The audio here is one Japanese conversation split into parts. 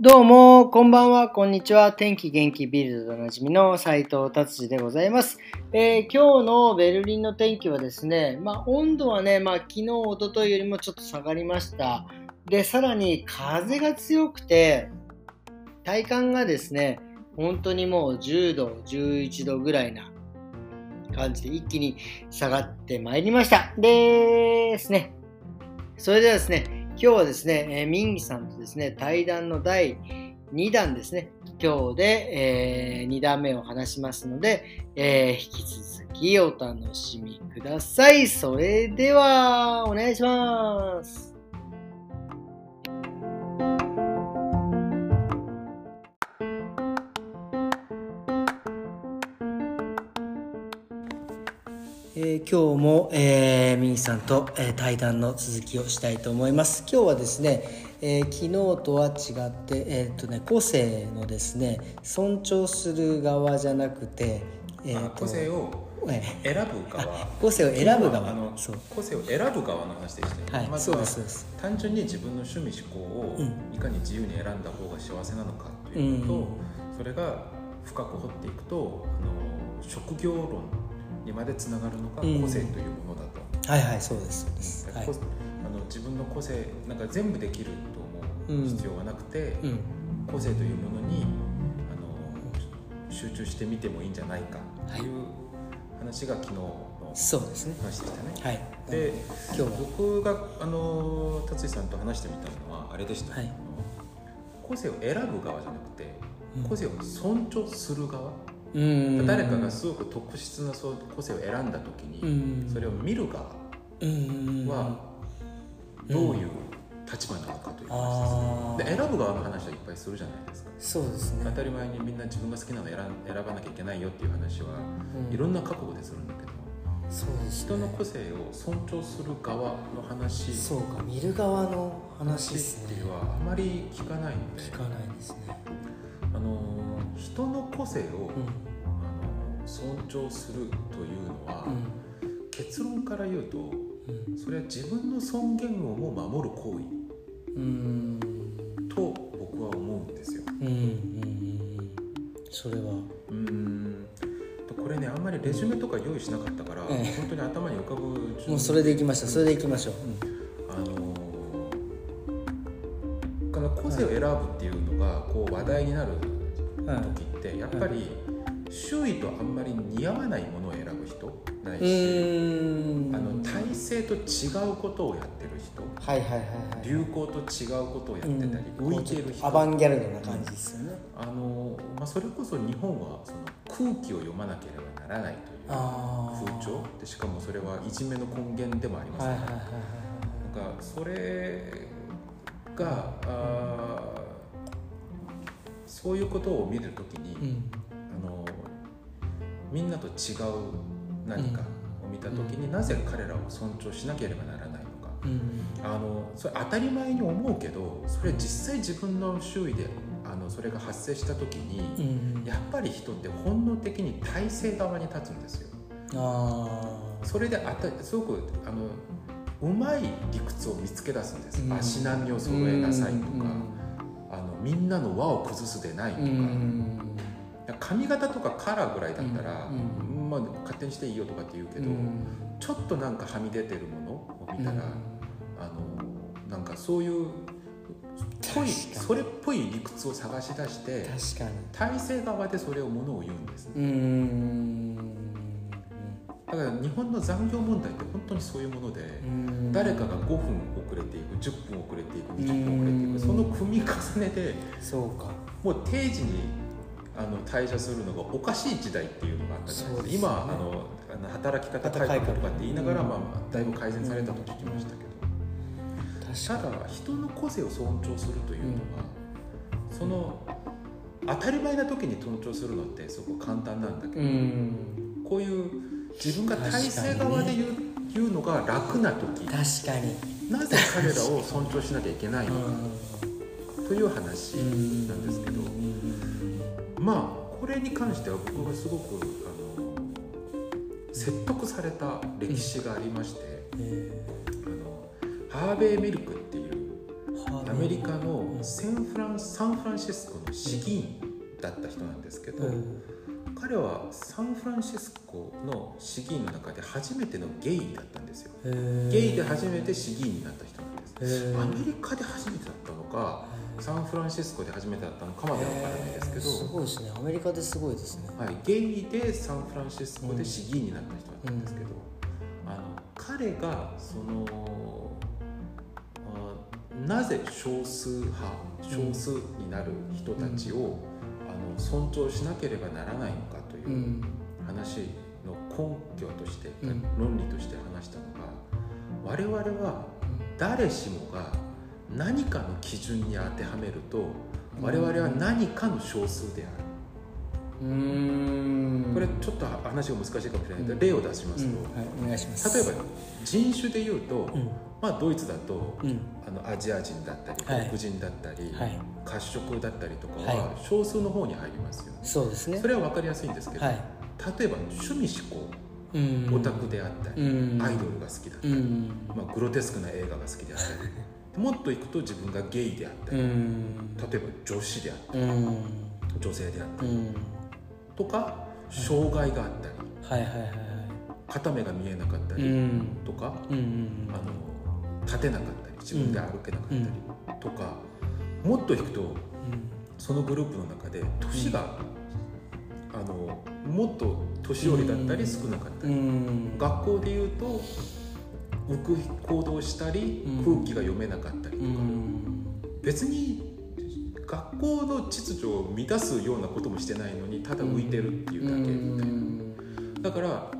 どうも、こんばんは、こんにちは。天気元気ビルドでおなじみの斉藤達治でございます、えー、今日のベルリンの天気はですね、まあ、温度はね、まあ、昨日、おとといよりもちょっと下がりました。で、さらに風が強くて、体感がですね、本当にもう10度、11度ぐらいな感じで一気に下がってまいりました。ですね。それではですね、今日はですね、えー、ミンギさんとですね、対談の第2弾ですね、今日で、えー、2段目を話しますので、えー、引き続きお楽しみください。それでは、お願いします。えー、今日も、えー、ミンさんと、えー、対談の続きをしたいと思います。今日はですね、えー、昨日とは違って、えーとね、個性のですね尊重する側じゃなくて、えーと、個性を選ぶ側。個性を選ぶ側。の個性を選ぶ側の話でしたはい、まずは単純に自分の趣味思考をいかに自由に選んだ方が幸せなのかというと、うん、それが深く掘っていくとあの職業論にまでつながるのが個性というものだと、うん、はいはいそうですそうです、はい、あの自分の個性なんか全部できると思う必要はなくて、うん、個性というものにあの集中してみてもいいんじゃないかという話が昨日のそうですね。話でしたね。はい、で今日僕があの達井さんと話してみたのはあれでした、はい、個性を選ぶ側じゃなくて個性を尊重する側、誰かがすごく特質な個性を選んだ時にそれを見る側はどういう立場なのかという話ですで選ぶ側の話はいっぱいするじゃないですか。そうですね。当たり前にみんな自分が好きなのを選選ばなきゃいけないよっていう話はいろんな覚悟でするんだけどそうです、ね、人の個性を尊重する側の話そうか見る側の話ですね。はあまり聞かないので聞かないですね。あの人の個性を、尊重するというのは、うん、結論から言うと、うん、それは自分の尊厳をも守る行為と僕は思うんですよ。うんうんそれは。うん。これねあんまりレジュメとか用意しなかったから、ええ、本当に頭に浮かぶもうそれでいきましたそれでいきましょう、あのこの個性を選ぶっていうのがこう話題になる時って、やっぱり周囲とあんまり似合わないものを選ぶ人ないしあの体制と違うことをやってる人、はいはいはいはい、流行と違うことをやってたり、うん、浮いてる人。アバンギャルドな感じですよね、あのまあ、それこそ日本はその空気を読まなければならないという風潮でしかもそれはいじめの根源でもありますから、はいはいはいはい、なんかそれがあそういうことを見るときに、うん、みんなと違う何かを見た時に、なぜ彼らを尊重しなければならないのか、あのそれ当たり前に思うけどそれ実際自分の周囲であのそれが発生した時に、やっぱり人って本能的に体制側に立つんですよ。それであたすごくあのうまい理屈を見つけ出すんです、うん、足並みを揃えなさいとか、うん、あのみんなの輪を崩すでないとか、うん、髪型とかカラーぐらいだったら、まあ、勝手にしていいよとかって言うけど、ちょっとなんかはみ出てるものを見たら、あのなんかそういうぽいそれっぽい理屈を探し出して体制側でそれをものを言うんですね。だから日本の残業問題って本当にそういうもので誰かが5分遅れていく10分遅れていく20分遅れていくその組み重ねでそうか。もう定時にあの退社するのがおかしい時代っていうのがあったじゃないですか、ね、今あの働き方改革とかって言いながら、まあ、だいぶ改善されたと聞きましたけど、ただ人の個性を尊重するというのは、その当たり前な時に尊重するのってすごく簡単なんだけど、こういう自分が体制側で言う,、言うのが楽な時確かに。なぜ彼らを尊重しなきゃいけないのかという話なんですけど。まあこれに関しては僕がすごくあの説得された歴史がありまして、あのハーベイ・ミルクっていうアメリカのセンフランサンフランシスコの市議員だった人なんですけど、彼はサンフランシスコの市議員の中で初めてのゲイだったんですよ。ゲイで初めて市議員になった人なんです。アメリカで初めてだったのかサンフランシスコで初めてだったのかまでは分からないですけどすごいですね。アメリカですごいですね。はいゲイでサンフランシスコで市議員になった人だったんですけど、うん、あの彼がそのなぜ少数派少数になる人たちを、うん、あの尊重しなければならないのかという話の根拠として、うん、論理として話したのが我々は誰しもが何かの基準に当てはめると我々は何かの少数である。うん。これちょっと話が難しいかもしれないけど、例を出しますと、はい、お願いします。例えば人種でいうと、まあ、ドイツだと、あのアジア人だったり、黒人だったり、褐色だったりとかは少数の方に入りますよ、そうですね。それは分かりやすいんですけど、例えば趣味思考オタクであったり、アイドルが好きだったり、まあ、グロテスクな映画が好きであったり もっといくと自分がゲイであったり、例えば女子であったり、女性であったり、とか障害があったり、はいはいはい、片目が見えなかったりとか、あの立てなかったり自分で歩けなかったりとか、もっといくと、そのグループの中で年が、あのもっと年寄りだったり少なかったり、学校でいうと浮く行動したり、空気が読めなかったりとか、別に学校の秩序を乱すようなこともしてないのにただ浮いてるっていうだけみたいな、だから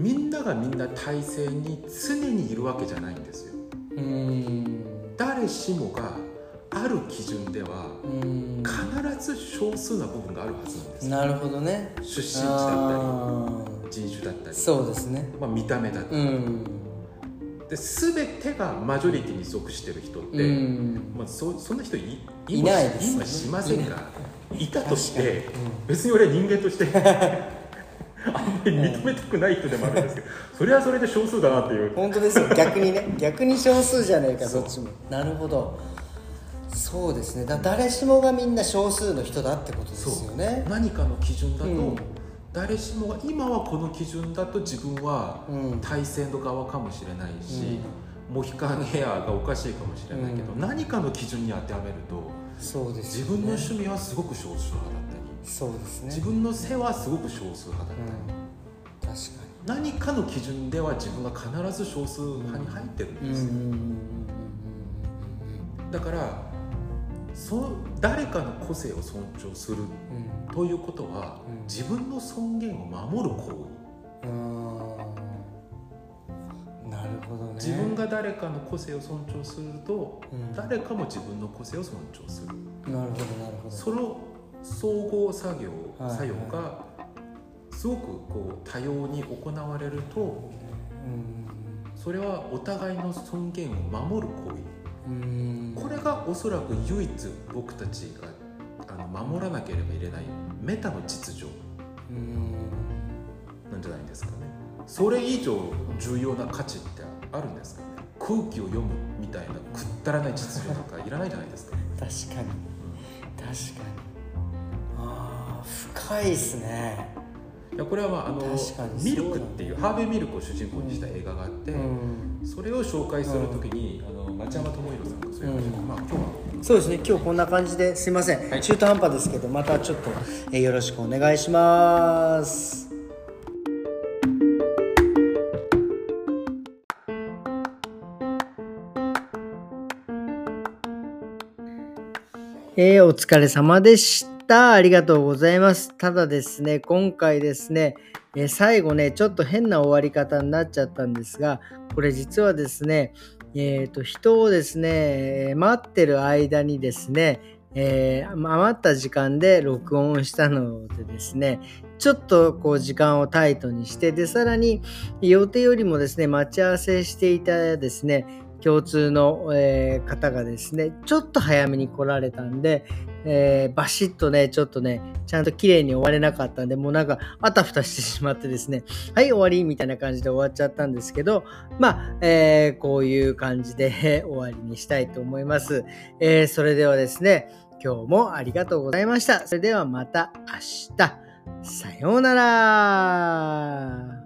みんながみんな体制に常にいるわけじゃないんですよ。誰しもがある基準では必ず少数な部分があるはずなんです。なるほどね。出身地だったり人種だったり。そうですね、まあ、見た目だったり、で全てがマジョリティに属してる人って、まあ、そそんな人いいないです、ね、今しませんがいたとして、別に俺は人間として あんまり認めたくない人でもあるんですけど、それはそれで少数だなっていう。本当ですよ。逆にね。逆に少数じゃないかどっちも。なるほど。そうですね。だ誰しもがみんな少数の人だってことですよね。何かの基準だと、うん、誰しもが今はこの基準だと自分は体制の側かもしれないし、うん、モヒカンヘアがおかしいかもしれないけど、うん、何かの基準に当てはめるとそうです、ね、自分の趣味はすごく少数派だったりそうですね。自分の背はすごく少数派だったり、確かに。何かの基準では自分が必ず少数派に入ってるんですよ、だからそ誰かの個性を尊重するということは、うん、自分の尊厳を守る行為、なるほどね。自分が誰かの個性を尊重すると、うん、誰かも自分の個性を尊重する。なるほどなるほど。その総合作業、はい、作用がすごくこう多様に行われると、うん、それはお互いの尊厳を守る行為これがおそらく唯一僕たちがあの守らなければいけないメタの秩序。なんじゃないですかね。それ以上重要な価値ってあるんですかね。空気を読むみたいなくったらない秩序とかいらないじゃないですか。確かに、うん、確かに。ああ深いっすね。いやこれは、まあ、あのミルクっていうハーベイ・ミルクを主人公にした映画があって、うん、それを紹介するときに、あの町山智博さんがそういう話を、うん、まあ、今日は。そうですね。今日こんな感じですいません、はい、中途半端ですけどまたちょっと、えー、よろしくお願いします。えー、お疲れ様でした。ありがとうございます。ただですね、今回ですね、えー、最後ね、ちょっと変な終わり方になっちゃったんですが、これ実はですね、えーと、人をですね、待ってる間にですね、えー、余った時間で録音したのでですね、ちょっとこう時間をタイトにして、で、さらに予定よりもですね、待ち合わせしていたですね、共通の、えー、方がですね、ちょっと早めに来られたんで、えー、バシッとね、ちょっとね、ちゃんと綺麗に終われなかったんで、もうなんか、あたふたしてしまってですね、はい、終わりみたいな感じで終わっちゃったんですけど、まあ、えー、こういう感じで 終わりにしたいと思います。えー、それではですね、今日もありがとうございました。それではまた明日。さようなら。